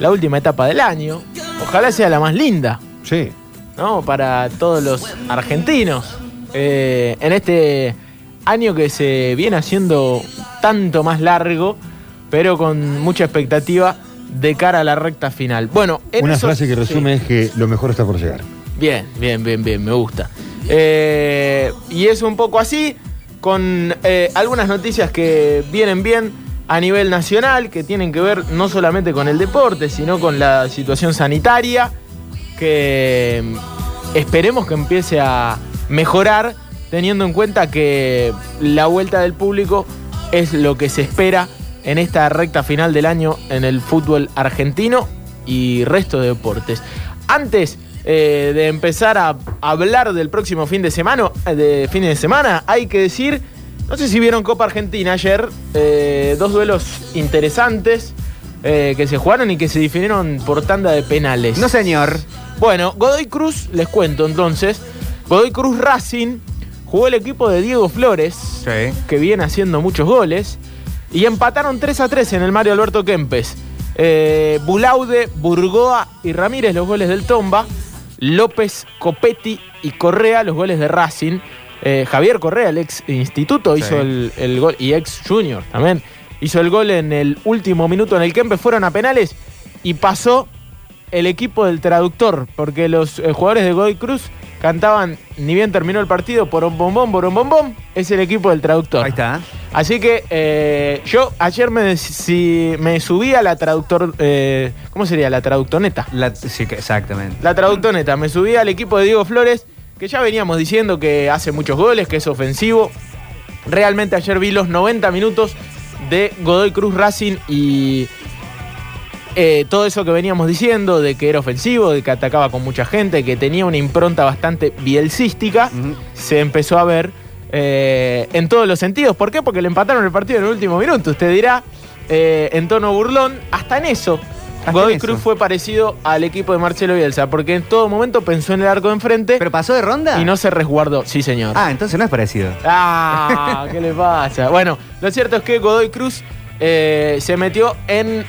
la última etapa del año. Ojalá sea la más linda, Sí. ¿no? Para todos los argentinos. eh, en este año que se viene haciendo tanto más largo, pero con mucha expectativa de cara a la recta final. Bueno, en Una eso- frase que sí. resume es que lo mejor está por llegar. Bien, bien, bien, bien, me gusta. Eh, y es un poco así, con eh, algunas noticias que vienen bien a nivel nacional, que tienen que ver no solamente con el deporte, sino con la situación sanitaria, que mm, esperemos que empiece a mejorar, teniendo en cuenta que la vuelta del público es lo que se espera en esta recta final del año en el fútbol argentino y resto de deportes. Antes eh, de empezar a hablar del próximo fin de semana, de fin de semana, hay que decir, no sé si vieron Copa Argentina ayer, eh, dos duelos interesantes eh, que se jugaron y que se definieron por tanda de penales. No, señor. Bueno, Godoy Cruz, les cuento entonces. Godoy Cruz Racing jugó el equipo de Diego Flores, Sí. que viene haciendo muchos goles, y empataron 3 a 3 en el Mario Alberto Kempes. Eh, Bulaude, Burgoa y Ramírez los goles del Tomba, López, Copetti y Correa los goles de Racing. Eh, Javier Correa, el ex instituto, Sí. hizo el, el gol, y ex junior también, hizo el gol en el último minuto en el Kempes, fueron a penales y pasó el equipo del traductor, porque los eh, jugadores de Godoy Cruz cantaban, ni bien terminó el partido, por un bombón, por un bombón, es el equipo del traductor. Ahí está. Así que eh, yo ayer me, si, me subí a la traductor, ¿cómo sería? La traductoneta. La- sí, exactamente. La traductoneta, me subí al equipo de Diego Flores, que ya veníamos diciendo que hace muchos goles, que es ofensivo. Realmente ayer vi los 90 minutos de Godoy Cruz Racing y eh, todo eso que veníamos diciendo, de que era ofensivo, de que atacaba con mucha gente, que tenía una impronta bastante bielcística, se empezó a ver eh, en todos los sentidos. ¿Por qué? Porque le empataron el partido en el último minuto. Usted dirá, eh, en tono burlón, hasta en eso. Godoy. Cruz fue parecido al equipo de Marcelo Bielsa, porque en todo momento pensó en el arco de enfrente ¿Pero pasó de ronda? y no se resguardó. Sí, señor. Ah, entonces no es parecido. Ah, ¿qué le pasa? Bueno, lo cierto es que Godoy Cruz eh, se metió en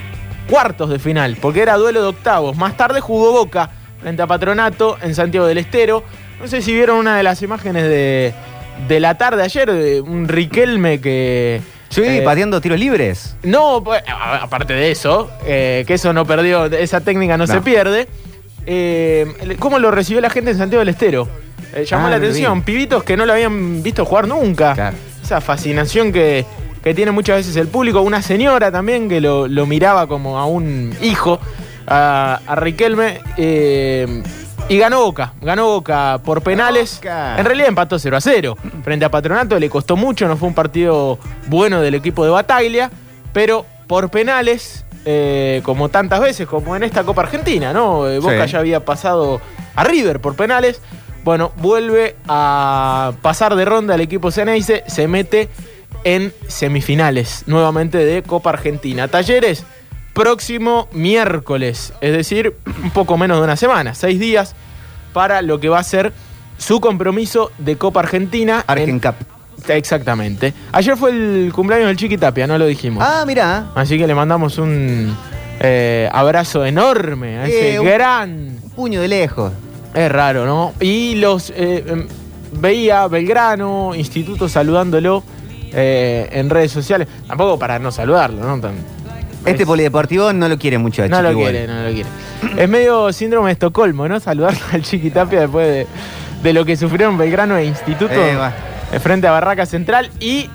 cuartos de final, porque era duelo de octavos. Más tarde jugó Boca frente a Patronato en Santiago del Estero. No sé si vieron una de las imágenes de, de la tarde ayer, de un Riquelme que... Sí, eh, pateando tiros libres. no, pues, aparte de eso, eh, que eso no perdió, esa técnica no, No. se pierde. eh, ¿Cómo lo recibió la gente en Santiago del Estero? Llamó Ah, la atención. Pibitos que no lo habían visto jugar nunca. Claro. Esa fascinación que, que tiene muchas veces el público. Una señora también que lo, lo miraba como a un hijo, a, a Riquelme. Y ganó Boca, ganó Boca por penales. Boca. En realidad empató 0 a 0. Frente a Patronato le costó mucho, no fue un partido bueno del equipo de Bataglia, pero por penales, eh, como tantas veces, como en esta Copa Argentina, ¿no? Eh, Boca Sí. ya había pasado a River por penales. Bueno, vuelve a pasar de ronda el equipo Ceneice, se mete en semifinales nuevamente de Copa Argentina. Talleres, próximo miércoles, es decir, un poco menos de una semana, seis días para lo que va a ser su compromiso de Copa Argentina. Argen en- Cup. Exactamente. Ayer fue el cumpleaños del Chiqui Tapia, no lo dijimos. Ah, mira. Así que le mandamos un eh, abrazo enorme a ese Eh, un- gran... Un puño de lejos. Es raro, ¿no? Y los eh, em, veía Belgrano, Instituto saludándolo en redes sociales. Tampoco para no saludarlo, ¿no? Tan- Este es- polideportivo no lo quiere mucho a no lo Chiqui quiere, no lo quiere. Es medio síndrome de Estocolmo, ¿no? Saludar al Chiquitapia después de, de lo que sufrieron Belgrano e Instituto Eh, va. eh, frente a Barraca Central. Y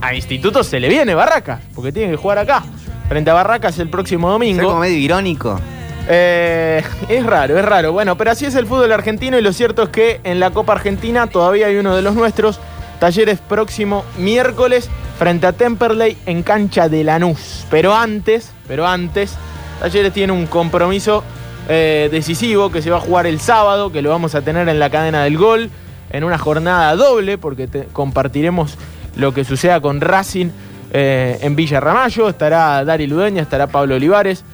a Instituto se le viene Barraca, porque tiene que jugar acá. Frente a Barracas el próximo Ser domingo. como medio irónico. Eh, es raro, es raro. Bueno, pero así es el fútbol argentino y lo cierto es que en la Copa Argentina todavía hay uno de los nuestros. Talleres próximo miércoles frente a Temperley en cancha de Lanús. Pero antes, pero antes, Talleres tiene un compromiso eh, decisivo que se va a jugar el sábado, que lo vamos a tener en la cadena del gol, en una jornada doble, porque te- compartiremos lo que suceda con Racing eh, en Villa Ramallo. Estará Dari Ludeña, estará Pablo Olivares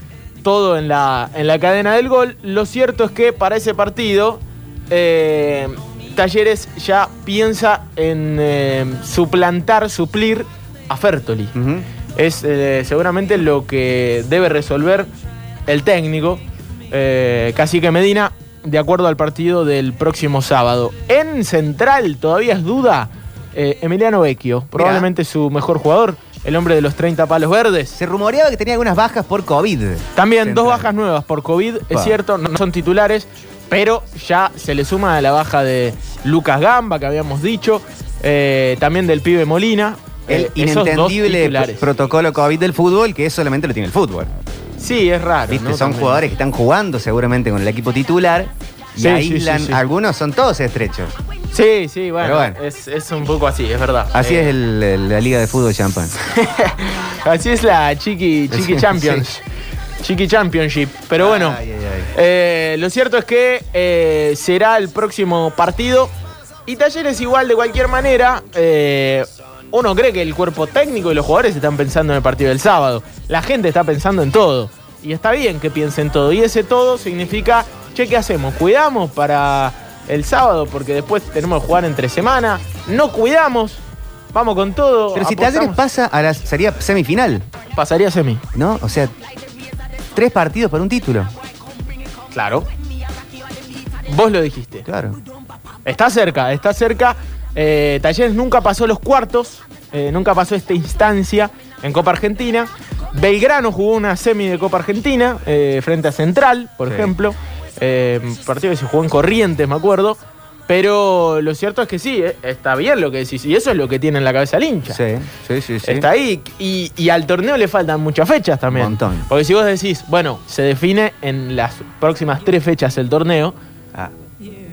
todo en la, en la cadena del gol. Lo cierto es que para ese partido, eh, Talleres ya piensa en eh, suplantar, suplir a Fertoli. Es eh, seguramente lo que debe resolver el técnico, eh, Cacique Medina, de acuerdo al partido del próximo sábado. En Central todavía es duda eh, Emiliano Vecchio, probablemente su mejor jugador, el hombre de los 30 palos verdes. Se rumoreaba que tenía algunas bajas por COVID. También Central. dos bajas nuevas por COVID, es cierto, no son titulares, pero ya se le suma la baja de Lucas Gamba, que habíamos dicho, eh, también del pibe Molina. El eh, inentendible protocolo COVID del fútbol, que solamente lo tiene el fútbol. Sí, es raro. ¿Viste? ¿no? Son También. jugadores que están jugando seguramente con el equipo titular y Sí, aíslan. sí, sí. Algunos son todos estrechos. Sí, sí, bueno. Es, es un poco así, es verdad. Así Eh, es el- el- la Liga de Fútbol Champán. Así es la Chiqui. Champions. Chiqui Championship. Pero bueno, Ay, ay, ay. Eh, lo cierto es que eh, será el próximo partido. Y Talleres igual, de cualquier manera, eh, uno cree que el cuerpo técnico y los jugadores están pensando en el partido del sábado. La gente está pensando en todo. Y está bien que piensen todo. Y ese todo significa, che, ¿qué hacemos? ¿Cuidamos para el sábado? Porque después tenemos que jugar entre semana. No cuidamos. Vamos con todo. Pero si apostamos. Talleres pasa a la sería semifinal, Pasaría semi. ¿no? O sea, tres partidos para un título. Claro. Vos lo dijiste. Claro. Está cerca, está cerca. Eh, Talleres nunca pasó los cuartos, eh, nunca pasó esta instancia en Copa Argentina. Belgrano jugó una semi de Copa Argentina eh, frente a Central, por Sí. ejemplo. Eh, partido que se jugó en Corrientes, me acuerdo. Pero lo cierto es que sí, eh, está bien lo que decís. Y eso es lo que tiene en la cabeza el hincha. Sí, sí, sí. sí. Está ahí. Y, y al torneo le faltan muchas fechas también. Un montón. Porque si vos decís, bueno, se define en las próximas tres fechas el torneo, Ah,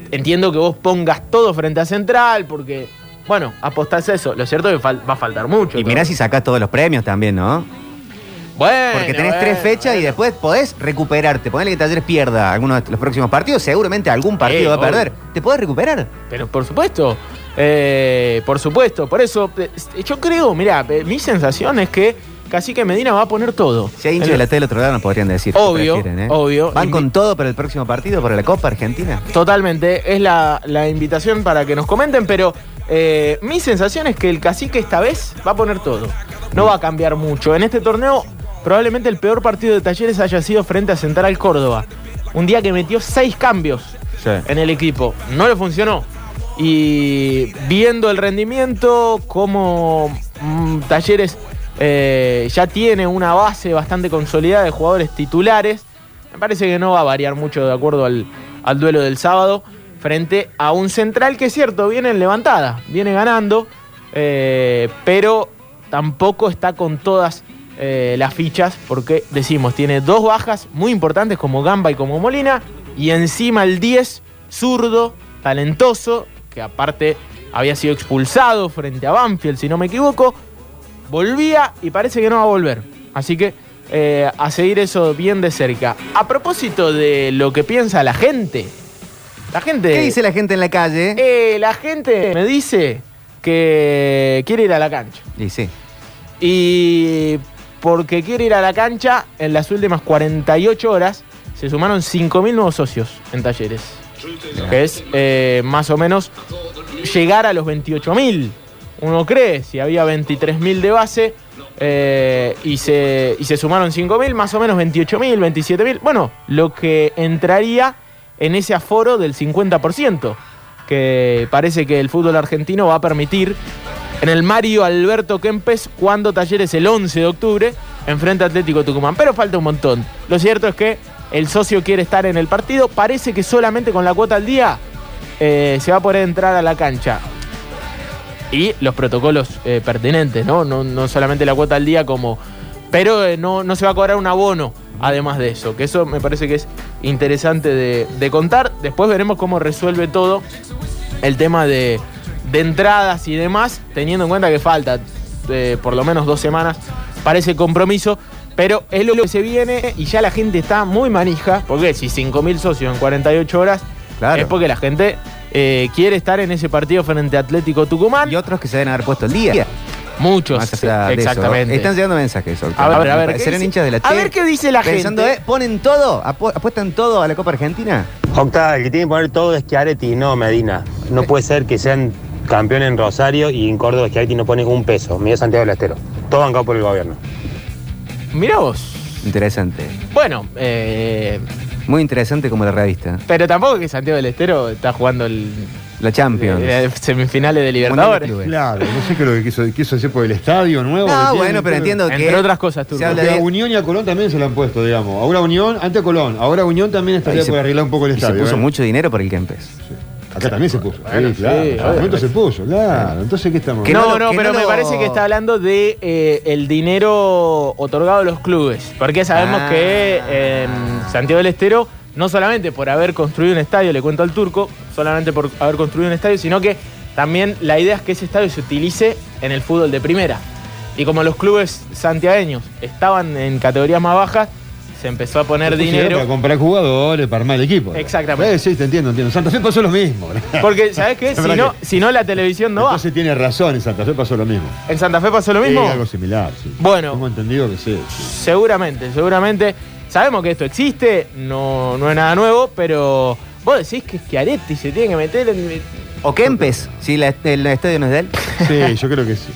entiendo que vos pongas todo frente a Central, porque, bueno, apostás a eso. Lo cierto es que va a faltar mucho. y mirá si sacás todos los premios también, ¿no? Bueno, Porque tenés bueno, tres fechas y después podés recuperarte. Ponele que Talleres pierda algunos de los próximos partidos, seguramente algún partido Sí, va a obvio. perder. ¿Te podés recuperar? Pero por supuesto, eh, por supuesto. Por eso, eh, yo creo, mirá, eh, mi sensación es que Cacique Medina va a poner todo. Si hay hinchas de la tele del otro lado nos podrían decir. Obvio, prefieren, ¿eh? obvio. ¿Van con todo para el próximo partido, para la Copa Argentina? Totalmente, es la, la invitación para que nos comenten, pero eh, mi sensación es que el cacique esta vez va a poner todo. No va a cambiar mucho. En este torneo, probablemente el peor partido de Talleres haya sido frente a Central Córdoba. Un día que metió seis cambios Sí. en el equipo. No le funcionó. Y viendo el rendimiento, como mm, Talleres eh, ya tiene una base bastante consolidada de jugadores titulares, me parece que no va a variar mucho de acuerdo al, al duelo del sábado frente a un central que es cierto, viene en levantada, viene ganando, eh, pero tampoco está con todas eh, las fichas porque decimos, tiene dos bajas muy importantes como Gamba y como Molina y encima el 10 zurdo, talentoso, que aparte había sido expulsado frente a Banfield, si no me equivoco, volvía y parece que no va a volver. Así que eh, a seguir eso bien de cerca. A propósito de lo que piensa la gente, la gente... ¿Qué dice la gente en la calle? Eh, la gente me dice que quiere ir a la cancha. Y sí. Y porque quiere ir a la cancha, en las últimas 48 horas se sumaron 5.000 nuevos socios en talleres. Que es eh, más o menos llegar a los 28.000. Uno cree, si había 23.000 de base eh, y, se, y se sumaron 5.000, más o menos 28.000, 27.000. Bueno, lo que entraría en ese aforo del 50%, que parece que el fútbol argentino va a permitir en el Mario Alberto Kempes cuando Talleres el 11 de octubre enfrenta Atlético Tucumán. Pero falta un montón. Lo cierto es que el socio quiere estar en el partido. Parece que solamente con la cuota al día eh, se va a poder entrar a la cancha. Y los protocolos eh, pertinentes, ¿no? ¿no? No solamente la cuota al día como... Pero eh, no, no se va a cobrar un abono, además de eso. Que eso me parece que es interesante de contar. Después veremos cómo resuelve todo el tema de, de entradas y demás, teniendo en cuenta que falta eh, por lo menos dos semanas para ese compromiso. Pero es lo que se viene y ya la gente está muy manija. Porque si 5.000 socios en 48 horas, Claro. es porque la gente eh, quiere estar en ese partido frente a Atlético Tucumán. Y otros que se deben haber puesto el día. Muchos, Más allá de eso. exactamente. Están llegando mensajes. Octavio. A ver, a ver, ¿qué Serán hinchas de la A ver qué dice la Pensando, gente. ¿eh? ¿Ponen todo? ¿Apu- ¿Apuestan todo a la Copa Argentina? Octa, el que tiene que poner todo es Chiaretti, no Medina. No puede ser que sean campeón en Rosario y en Córdoba Chiaretti no pone un peso. Miguel Santiago del Estero. Todo bancado por el gobierno. Mirá vos. Interesante. Bueno, eh, Muy interesante como la revista. pero tampoco es que Santiago del Estero está jugando el, La Champions. eh, semifinales de Mundial de Libertadores. Clubes. Claro, no sé qué es lo que quiso, quiso hacer por el estadio nuevo. que No, tiene, bueno, pero entiendo que. Entre otras cosas, Turco. se habla Porque a Unión y a Colón también se lo han puesto, digamos. Ahora Unión, antes Colón. Ahora Unión también estaría Ahí se- por arreglar un poco el y se estadio. puso ¿eh? mucho dinero por el Kempes. Acá también se puso. Bueno, sí, claro. sí, en algún momento se puso, claro. Entonces, ¿qué estamos? Que no, no que pero no me lo- parece que está hablando de eh, el dinero otorgado a los clubes. Porque sabemos Ah. que en Santiago del Estero, no solamente por haber construido un estadio, le cuento al turco, solamente por haber construido un estadio, sino que también la idea es que ese estadio se utilice en el fútbol de primera. Y como los clubes santiagueños estaban en categorías más bajas, se empezó a poner dinero. Para comprar jugadores, para armar el equipo. Exactamente. Eh, sí, te entiendo, entiendo. Santa Fe pasó lo mismo. Porque, ¿sabes qué? Si no, que- si no, la televisión no va. Entonces tiene razón, en Santa Fe pasó lo mismo. ¿En Santa Fe pasó lo mismo? Sí, algo similar, sí. Bueno. Tengo entendido que sí. sí. Seguramente, seguramente. Sabemos que esto existe, no, no es nada nuevo, pero vos decís que Schiaretti se tiene que meter en... O Kempes, si la- el estadio no es de él. Sí, yo creo que sí.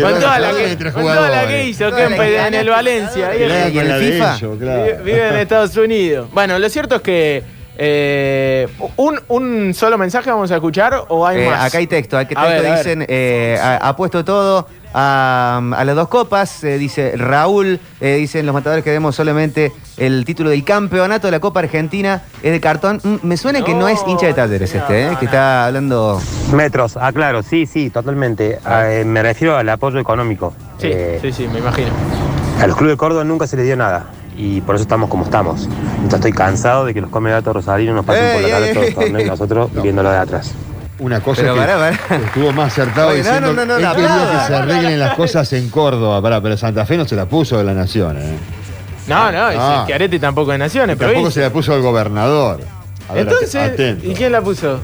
Con toda la que, Entre con toda la jugadores. que hizo Toda la Kempe que en el Valencia. ahí que le- con la de FIFA. ellos, claro. vive, vive en Estados Unidos. Bueno, lo cierto es que eh, un, un solo mensaje vamos a escuchar o hay Eh, más. acá hay texto, acá A texto ver, a ver. dicen, eh, ha, ha puesto todo a, a las dos copas, eh, dice Raúl, eh, dicen los matadores que demos solamente el título del campeonato de la Copa Argentina, es de cartón. Mm, me suena que no es hincha de talleres este, eh, no, que no. está hablando... Metros, ah, claro, sí, sí, totalmente. Ah, eh, me refiero al apoyo económico. Sí, Eh, sí, sí, me imagino. A los clubes de Córdoba nunca se les dio nada. Y por eso estamos como estamos. Entonces estoy cansado de que los come gatos rosarinos nos pasen por la cara ey, todos los torneos y nosotros viéndolo de atrás. Una cosa Pero que pará, pará. estuvo más acertado Oye, no, diciendo no, no, no, aplauda. que se arreglen las cosas en Córdoba. Pará, pero Santa Fe no se la puso de la Nación, ¿eh? No, no, y Ah. Schiaretti tampoco de Naciones, pero tampoco se la puso al gobernador. A ver, Entonces, atento. ¿y quién la puso?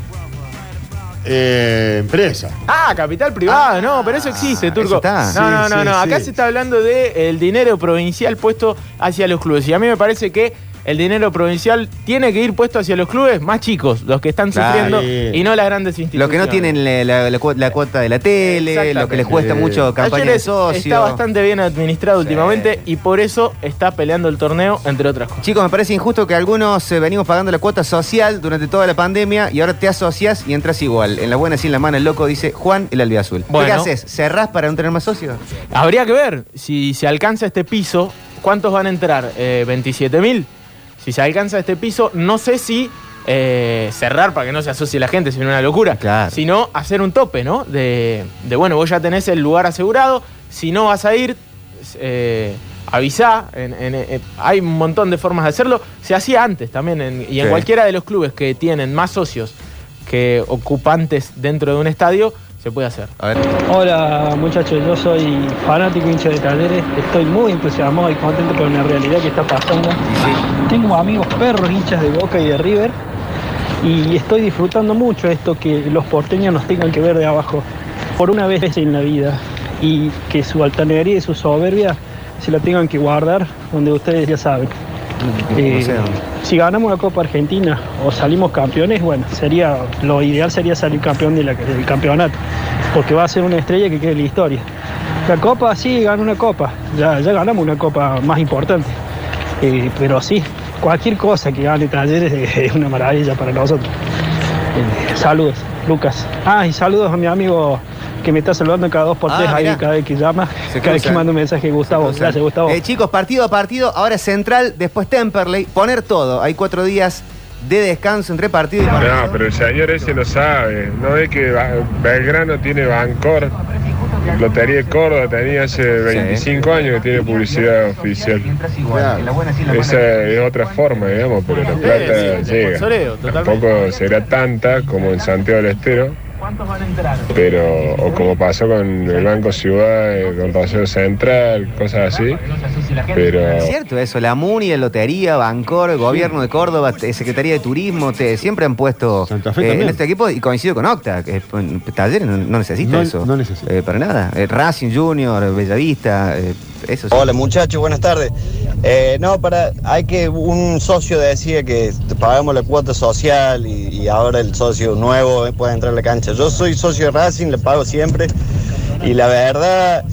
Eh, empresa. Ah, capital privado, no, pero eso existe, Turco. eso está. No, no, Sí, no, sí, no. Acá sí. se está hablando de el dinero provincial puesto hacia los clubes. Y a mí me parece que el dinero provincial tiene que ir puesto hacia los clubes más chicos, los que están sufriendo, y no las grandes instituciones. Lo que no tienen la, la- la cu- la cuota de la tele, Exactamente. lo que les cuesta Sí. mucho campaña de Talleres socio. está bastante bien administrado Sí. últimamente y por eso está peleando el torneo, entre otras cosas. Chicos, me parece injusto que algunos eh, venimos pagando la cuota social durante toda la pandemia y ahora te asocias y entras igual. En la buena y en la mala, el loco dice Juan el albiazul. Bueno. ¿Qué haces? ¿Cerrás para no tener más socios? Habría que ver si se alcanza este piso, ¿cuántos van a entrar? Eh, ¿27 mil? Si se alcanza este piso, no sé si eh, cerrar para que no se asocie la gente, sino una locura. Claro. Sino hacer un tope, ¿no? De, de, bueno, vos ya tenés el lugar asegurado, si no vas a ir, eh, avisá. en- en- en- hay un montón de formas de hacerlo. Se hacía antes también, y en Sí. cualquiera de los clubes que tienen más socios que ocupantes dentro de un estadio, se puede hacer. A ver. Hola muchachos, yo soy fanático hincha de talleres, estoy muy entusiasmado y contento con la realidad que está pasando. Tengo amigos perros hinchas de Boca y de River y estoy disfrutando mucho esto que los porteños nos tengan que ver de abajo por una vez en la vida y que su altanería y su soberbia se la tengan que guardar donde ustedes ya saben. Eh, si ganamos la Copa Argentina o salimos campeones, bueno, sería lo ideal sería salir campeón de la- del campeonato, porque va a ser una estrella que quede en la historia. La Copa sí, gana una Copa, ya, ya ganamos una Copa más importante, Eh, pero sí, cualquier cosa que gane Talleres es una maravilla para nosotros. Eh, saludos, Lucas. Ah, y saludos a mi amigo que me está saludando cada dos por Ah, tres ahí, cada vez que llama, Se cada vez que manda un mensaje, Gustavo. Gracias, Gustavo. Eh, chicos, partido a partido, ahora Central, después Temperley, poner todo. Hay cuatro días de descanso entre partido y partido. No, pero el señor ese no sabe. No ve que Belgrano tiene Bancor. Lotería de Córdoba tenía hace 25 años que tiene publicidad oficial. Esa es otra forma, digamos, pero la plata sí, llega. Tampoco será tanta como en Santiago del Estero, ¿Cuántos van a entrar? pero o como pasó con el Banco Ciudad, eh, con Paseo Central, cosas así. Pero Es cierto eso, la MUNI, la Lotería, Bancor, el Gobierno de Córdoba, Secretaría de Turismo, te- siempre han puesto Santa Fe eh, también. en este equipo y coincido con Octa, que Talleres no, no necesita No- eso. no necesita. Eh, para nada. Eh, Racing Junior, Bellavista, eh, eso sí. Hola muchachos, buenas tardes. Eh, no, para, hay que, un socio decía que pagamos la cuota social y, y ahora el socio nuevo eh, puede entrar a la cancha. Yo soy socio de Racing, le pago siempre y la verdad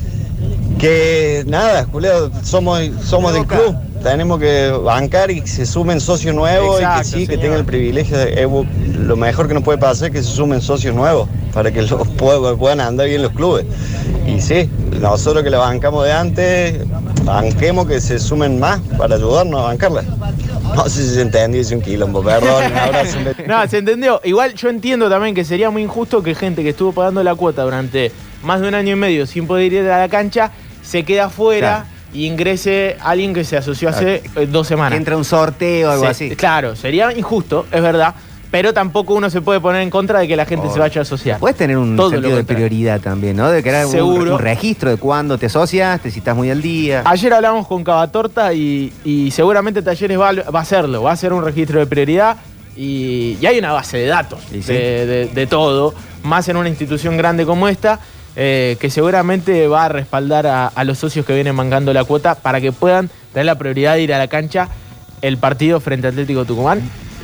Que nada, Julio, somos, somos del club. Tenemos que bancar y que se sumen socios nuevos y que sí, que tengan el privilegio. De, eh, lo mejor que nos puede pasar es que se sumen socios nuevos para que los puedan, puedan andar bien los clubes. Y sí, nosotros que la bancamos de antes, banquemos que se sumen más para ayudarnos a bancarla. No sé si se entendió, es un quilombo, perdón, un abrazo. No, se entendió. Igual yo entiendo también que sería muy injusto que gente que estuvo pagando la cuota durante más de un año y medio sin poder ir a la cancha se quede afuera y ingrese alguien que se asoció hace eh, dos Que semanas. entra un sorteo o algo Se- así. Claro, sería injusto, es verdad. Pero tampoco uno se puede poner en contra de que la gente se vaya a asociar. Puedes tener un Todo sentido de prioridad también, ¿no? De crear un, registro de cuándo te asociaste, si estás muy al día. Ayer hablamos con Cavatorta y, y seguramente Talleres va, a- va a hacerlo, va a hacer un registro de prioridad y, y hay una base de datos Y sí. de, de- de todo, más en una institución grande como esta, eh, que seguramente va a respaldar a, a los socios que vienen mangando la cuota para que puedan tener la prioridad de ir a la cancha el partido frente a Atlético Tucumán.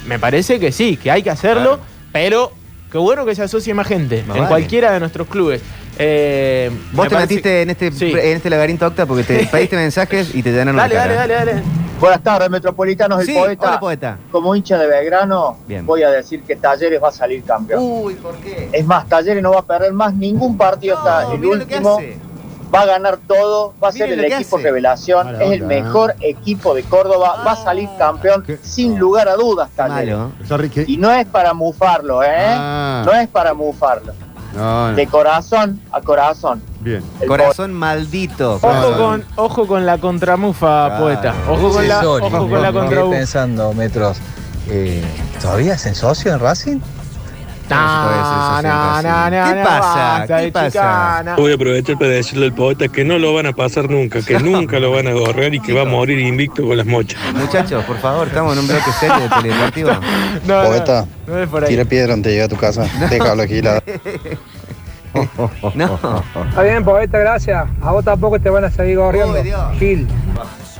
Me parece que sí, que hay que hacerlo, pero qué bueno que se asocie más gente Más en vale. cualquiera de nuestros clubes. Eh, Vos me te parece- metiste en este, Sí. en este laberinto octa porque te pediste mensajes y te llenaron Dale, la dale, cara. dale, dale. Buenas tardes, Metropolitanos del Sí, Poeta. hola, poeta. Como hincha de Belgrano, Bien. voy a decir que Talleres va a salir campeón. Uy, ¿por qué? Es más, Talleres no va a perder más ningún partido hasta el mira lo que último. hace. Va a ganar todo, va a ser el equipo hace. revelación, Mala es el ¿eh? mejor equipo de Córdoba, va a salir campeón ¿Qué? sin lugar a dudas, que- Y no es para mufarlo, ¿eh? Ah. No es para mufarlo. No, no. De corazón a corazón. Bien. El Corazón maldito. Ojo con, ojo con la contramufa, Claro. poeta. Ojo con la, ojo con la contramufa. pensando, Metros, eh, ¿todavía es en socio en Racing? No, no, no, no, ¿Qué no, pasa? ¿Qué pasa? Voy a aprovechar para decirle al poeta que no lo van a pasar nunca, que nunca lo van a gorrear y que va a morir invicto con las mochas. Muchachos, por favor, estamos en un bloque serio de teledeportivo. No, no, Poeta, no es por ahí. Tira piedra antes de llegar a tu casa. Déjalo aquí. La... No. Está bien, poeta, gracias. A vos tampoco te van a seguir gorreando. Gil.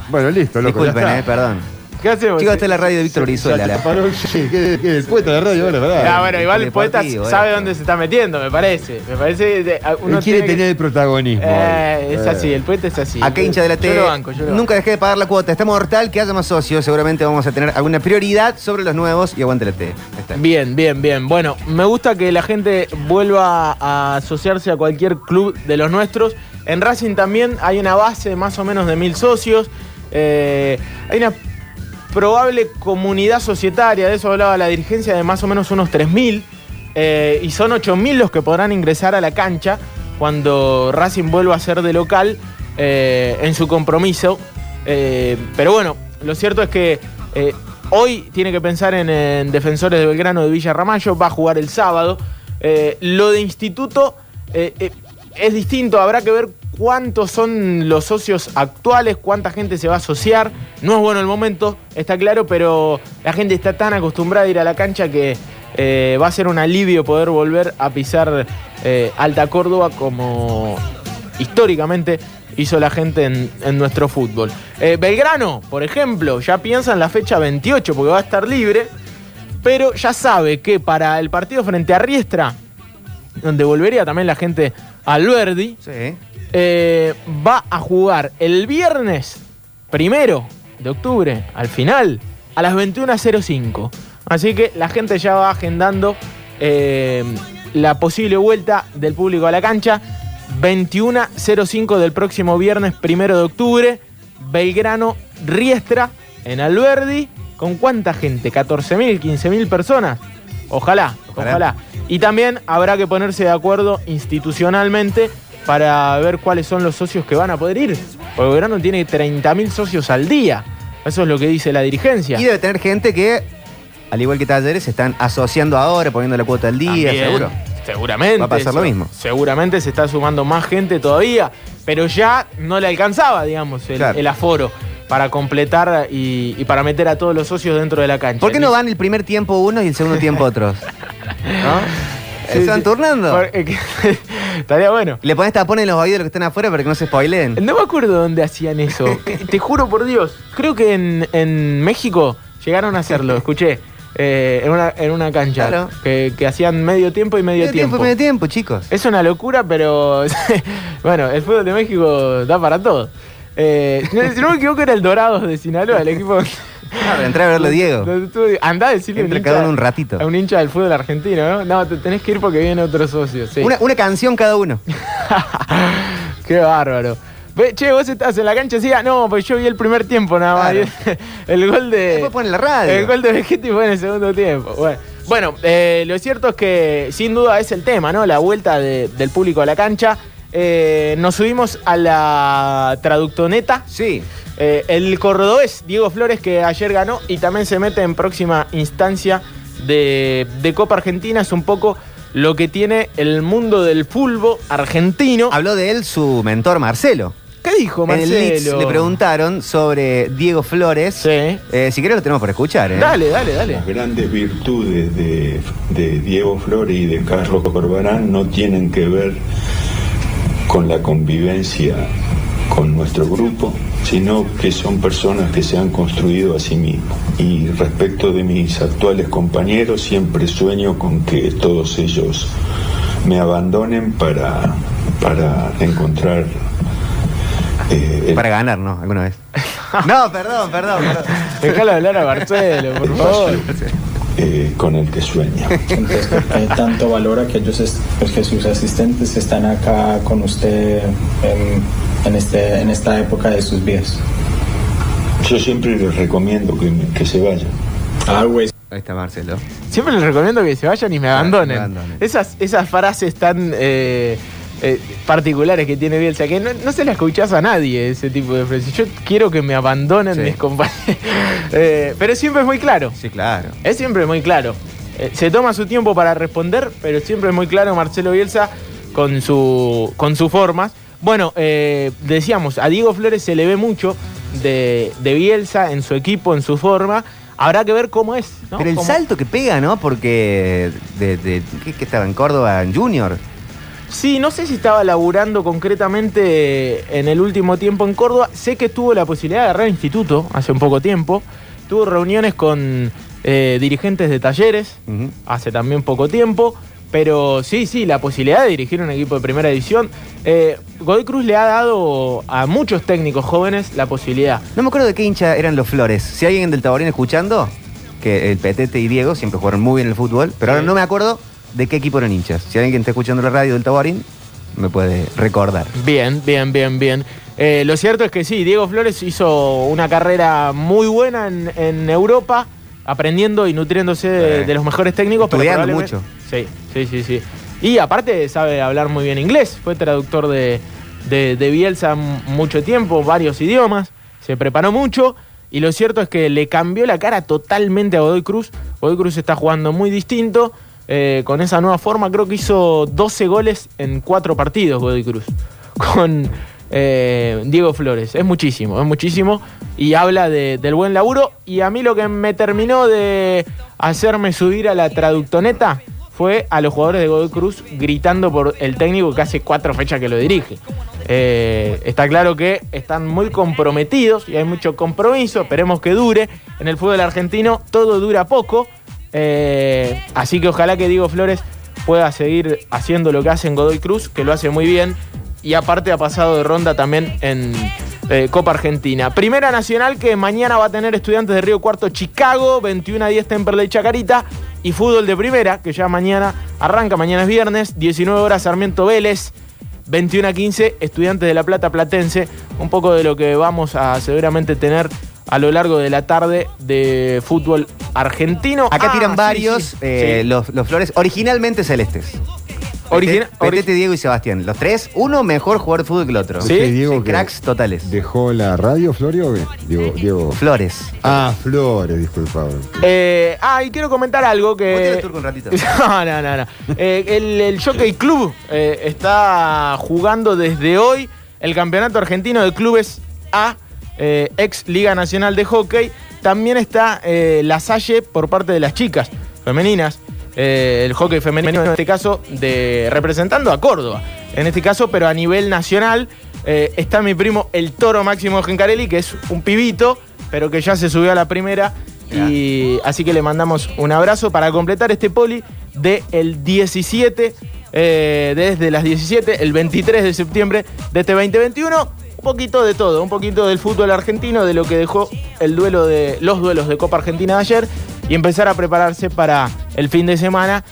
Bueno, listo, loco. Disculpen, ya eh, perdón. ¿Qué hacemos? Chicos, esta es la radio de Víctor Brizuela. La- paró el- poeta de radio ahora, ¿verdad? Ah, bueno, igual el poeta Deportivo, sabe eh. dónde se está metiendo, me parece. Me parece. de- uno Él quiere tiene que- tener el protagonismo. Eh, es Eh. así, el poeta es así. Acá hincha de la Yo lo banco, yo lo Nunca dejé de pagar la cuota. Está mortal que haya más socios. Seguramente vamos a tener alguna prioridad sobre los nuevos y aguante la T. Ahí está. Bien, bien, bien. Bueno, me gusta que la gente vuelva a asociarse a cualquier club de los nuestros. En Racing también hay una base más o menos de mil socios. Eh, hay una probable comunidad societaria, de eso hablaba la dirigencia, de más o menos unos 3.000. eh, y son 8.000 los que podrán ingresar a la cancha cuando Racing vuelva a ser de local eh, en su compromiso. Eh, pero bueno, lo cierto es que eh, hoy tiene que pensar en, en Defensores de Belgrano de Villa Ramallo, va a jugar el sábado. Lo de instituto es distinto, habrá que ver cuántos son los socios actuales, cuánta gente se va a asociar. No es bueno el momento, está claro, pero la gente está tan acostumbrada a ir a la cancha que eh, va a ser un alivio poder volver a pisar eh, Alta Córdoba como históricamente hizo la gente en, nuestro fútbol. Eh, Belgrano, por ejemplo, ya piensa en la fecha 28 porque va a estar libre, pero ya sabe que para el partido frente a Riestra, donde volvería también la gente al Verdi, Sí. Eh, va a jugar el viernes primero de octubre, al final, a las 21.05. Así que la gente ya va agendando eh, la posible vuelta del público a la cancha. 21.05 del próximo viernes primero de octubre. Belgrano Riestra en Alberdi. ¿Con cuánta gente? ¿14.000, 15.000 personas? Ojalá, Ojalá. ojalá. Y también habrá que ponerse de acuerdo institucionalmente para ver cuáles son los socios que van a poder ir. Porque Belgrano tiene 30.000 socios al día. Eso es lo que dice la dirigencia. Y debe tener gente que, al igual que Talleres, se están asociando ahora, poniendo la cuota al día, También, seguro. Seguramente. Va a pasar lo mismo. Seguramente se está sumando más gente todavía, pero ya no le alcanzaba, digamos, el, Claro. el aforo para completar y, y para meter a todos los socios dentro de la cancha. ¿Por qué no van el primer tiempo unos y el segundo tiempo otros? ¿No? ¿Se sí. turnando? Por- eh, que- Estaría bueno. Le pones tapones en los oídos a los que están afuera para que no se spoileen. No me acuerdo dónde hacían eso. Que- Te juro por Dios. Creo que en, en México llegaron a hacerlo. Escuché. eh, en, una, en una cancha. Claro. Que, que hacían medio tiempo y medio, Medio tiempo, medio tiempo, chicos. Es una locura, pero bueno, el fútbol de México da para todo. Eh, no- si no me equivoco, era el Dorados de Sinaloa, el equipo. Claro, entré a verlo, Diego. Andá a decirle a un, cada hincha, uno un ratito. a un hincha del fútbol argentino, ¿no? No, te tenés que ir porque viene otro socio. Sí. Una, una canción cada uno. Qué bárbaro. Ve, che, vos estás en la cancha ah, no, pues yo vi el primer tiempo nada más. El gol de. Después la radio. El gol de Vegetti fue en el segundo tiempo. Bueno, bueno eh, lo cierto es que sin duda es el tema, ¿no? La vuelta de- del público a la cancha. Eh, nos subimos a la traductoneta. Sí. Eh, el cordobés Diego Flores, que ayer ganó y también se mete en próxima instancia de, de Copa Argentina, es un poco lo que tiene el mundo del fútbol argentino. Habló de él su mentor Marcelo. ¿Qué dijo En el Leeds Marcelo? le preguntaron sobre Diego Flores. Eh, si querés lo tenemos por escuchar. ¿eh? Dale, dale, dale. Las grandes virtudes de, de Diego Flores y de Carlos Corbarán no tienen que ver con la convivencia con nuestro grupo, sino que son personas que se han construido a sí mismos. Y respecto de mis actuales compañeros, siempre sueño con que todos ellos me abandonen para, para encontrar... eh, el- Para ganar, ¿no? Alguna vez. no, perdón, perdón. perdón. Déjalo hablar a Marcelo, por favor. eh, con el que sueña. Entonces, ¿qué tanto valora que ellos, es- pues, que sus asistentes están acá con usted en, en este, en esta época de sus vidas? Yo siempre les recomiendo que, que se vayan. Ahí está Marcelo. Siempre les recomiendo que se vayan y me abandonen. me abandonen. Esas, esas frases tan eh, eh, particulares que tiene Bielsa, que no, no se las escuchás a nadie, ese tipo de frases. Yo quiero que me abandonen Sí. mis compañeros. Eh, pero siempre es muy claro. Sí, claro. Es siempre muy claro. Eh, se toma su tiempo para responder, pero siempre es muy claro Marcelo Bielsa con su con sus formas. Bueno, eh, decíamos, a Diego Flores se le ve mucho de, de Bielsa en su equipo, en su forma. Habrá que ver cómo es. ¿no? Pero el Cómo- salto que pega, ¿no? Porque de, de- ¿qué, qué estaba en Córdoba en Junior? Sí, no sé si estaba laburando concretamente en el último tiempo en Córdoba. Sé que tuvo la posibilidad de agarrar instituto hace un poco tiempo. Tuvo reuniones con eh, dirigentes de talleres hace también poco tiempo. Pero sí, sí, la posibilidad de dirigir un equipo de primera división. Eh, Godoy Cruz le ha dado a muchos técnicos jóvenes la posibilidad. No me acuerdo de qué hincha eran los Flores. Si hay alguien del Taborín escuchando, que el Petete y Diego siempre jugaron muy bien el fútbol, pero ahora no me acuerdo de qué equipo eran hinchas. Si alguien está escuchando la radio del Taborín, me puede recordar. Bien, bien, bien, bien. Eh, lo cierto es que sí, Diego Flores hizo una carrera muy buena en, en Europa, aprendiendo y nutriéndose de, los mejores técnicos. Estudiando mucho. Sí, sí, sí, sí. Y aparte sabe hablar muy bien inglés, fue traductor de, de, de Bielsa mucho tiempo, varios idiomas, se preparó mucho. Y lo cierto es que le cambió la cara totalmente a Godoy Cruz. Godoy Cruz está jugando muy distinto. eh, con esa nueva forma, creo que hizo 12 goles en 4 partidos Godoy Cruz. Con eh, Diego Flores. Es muchísimo, es muchísimo. Y habla de- del buen laburo. Y a mí lo que me terminó de hacerme subir a la traductoneta fue a los jugadores de Godoy Cruz gritando por el técnico que hace cuatro fechas que lo dirige. Eh, está claro que están muy comprometidos y hay mucho compromiso. Esperemos que dure. En el fútbol argentino todo dura poco. Eh, así que ojalá que Diego Flores pueda seguir haciendo lo que hace en Godoy Cruz, que lo hace muy bien. Y aparte ha pasado de ronda también en eh, Copa Argentina. Primera Nacional que mañana va a tener estudiantes de Río Cuarto Chicago, 21 a 10 Temperley Chacarita. Y fútbol de primera, que ya mañana arranca, mañana es viernes, 19 horas Sarmiento Vélez. 21 a 15, Estudiantes de La Plata Platense. Un poco de lo que vamos a seguramente tener a lo largo de la tarde de fútbol argentino. Acá Ah, tiran sí, varios sí, eh, sí. Los, los Flores, originalmente celestes. Origina- Petete, Petete, Diego y Sebastián. Los tres, uno mejor jugador de fútbol que el otro. ¿Sí? Diego Sí, que- cracks totales. ¿Dejó la radio, Florio? Diego, Diego. Flores. Ah, Flores, disculpa. Eh, ah, y quiero comentar algo que. Vos tenés turco un ratito. No, no, no. no. Eh, el, el Jockey Club eh, está jugando desde hoy el campeonato argentino de clubes A, eh, ex Liga Nacional de Hockey. También está eh, la Salle por parte de las chicas femeninas. Eh, el hockey femenino, en este caso, de representando a Córdoba. En este caso, pero a nivel nacional, eh, está mi primo el Toro Máximo Gencarelli, que es un pibito, pero que ya se subió a la primera Y así que le mandamos un abrazo para completar este poli del el 17, eh, desde las 17, el 23 de septiembre de este 2021. Un poquito de todo, un poquito del fútbol argentino, de lo que dejó el duelo de los duelos de Copa Argentina de ayer y empezar a prepararse para el fin de semana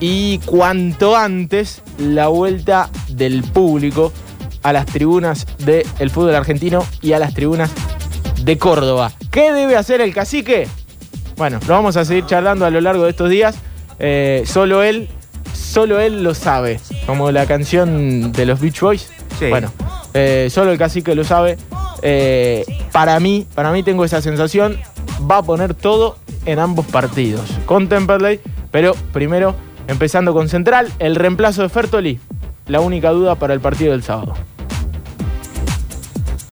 y cuanto antes la vuelta del público a las tribunas del fútbol argentino y a las tribunas de Córdoba. ¿Qué debe hacer el cacique? Bueno, lo vamos a seguir charlando a lo largo de estos días. Eh, solo él, solo él lo sabe. Como la canción de los Beach Boys. Sí. Bueno, eh, solo el cacique lo sabe. Eh, para mí, para mí tengo esa sensación. Va a poner todo en ambos partidos. Con Temperley, pero primero, empezando con Central, el reemplazo de Fertoli. La única duda para el partido del sábado.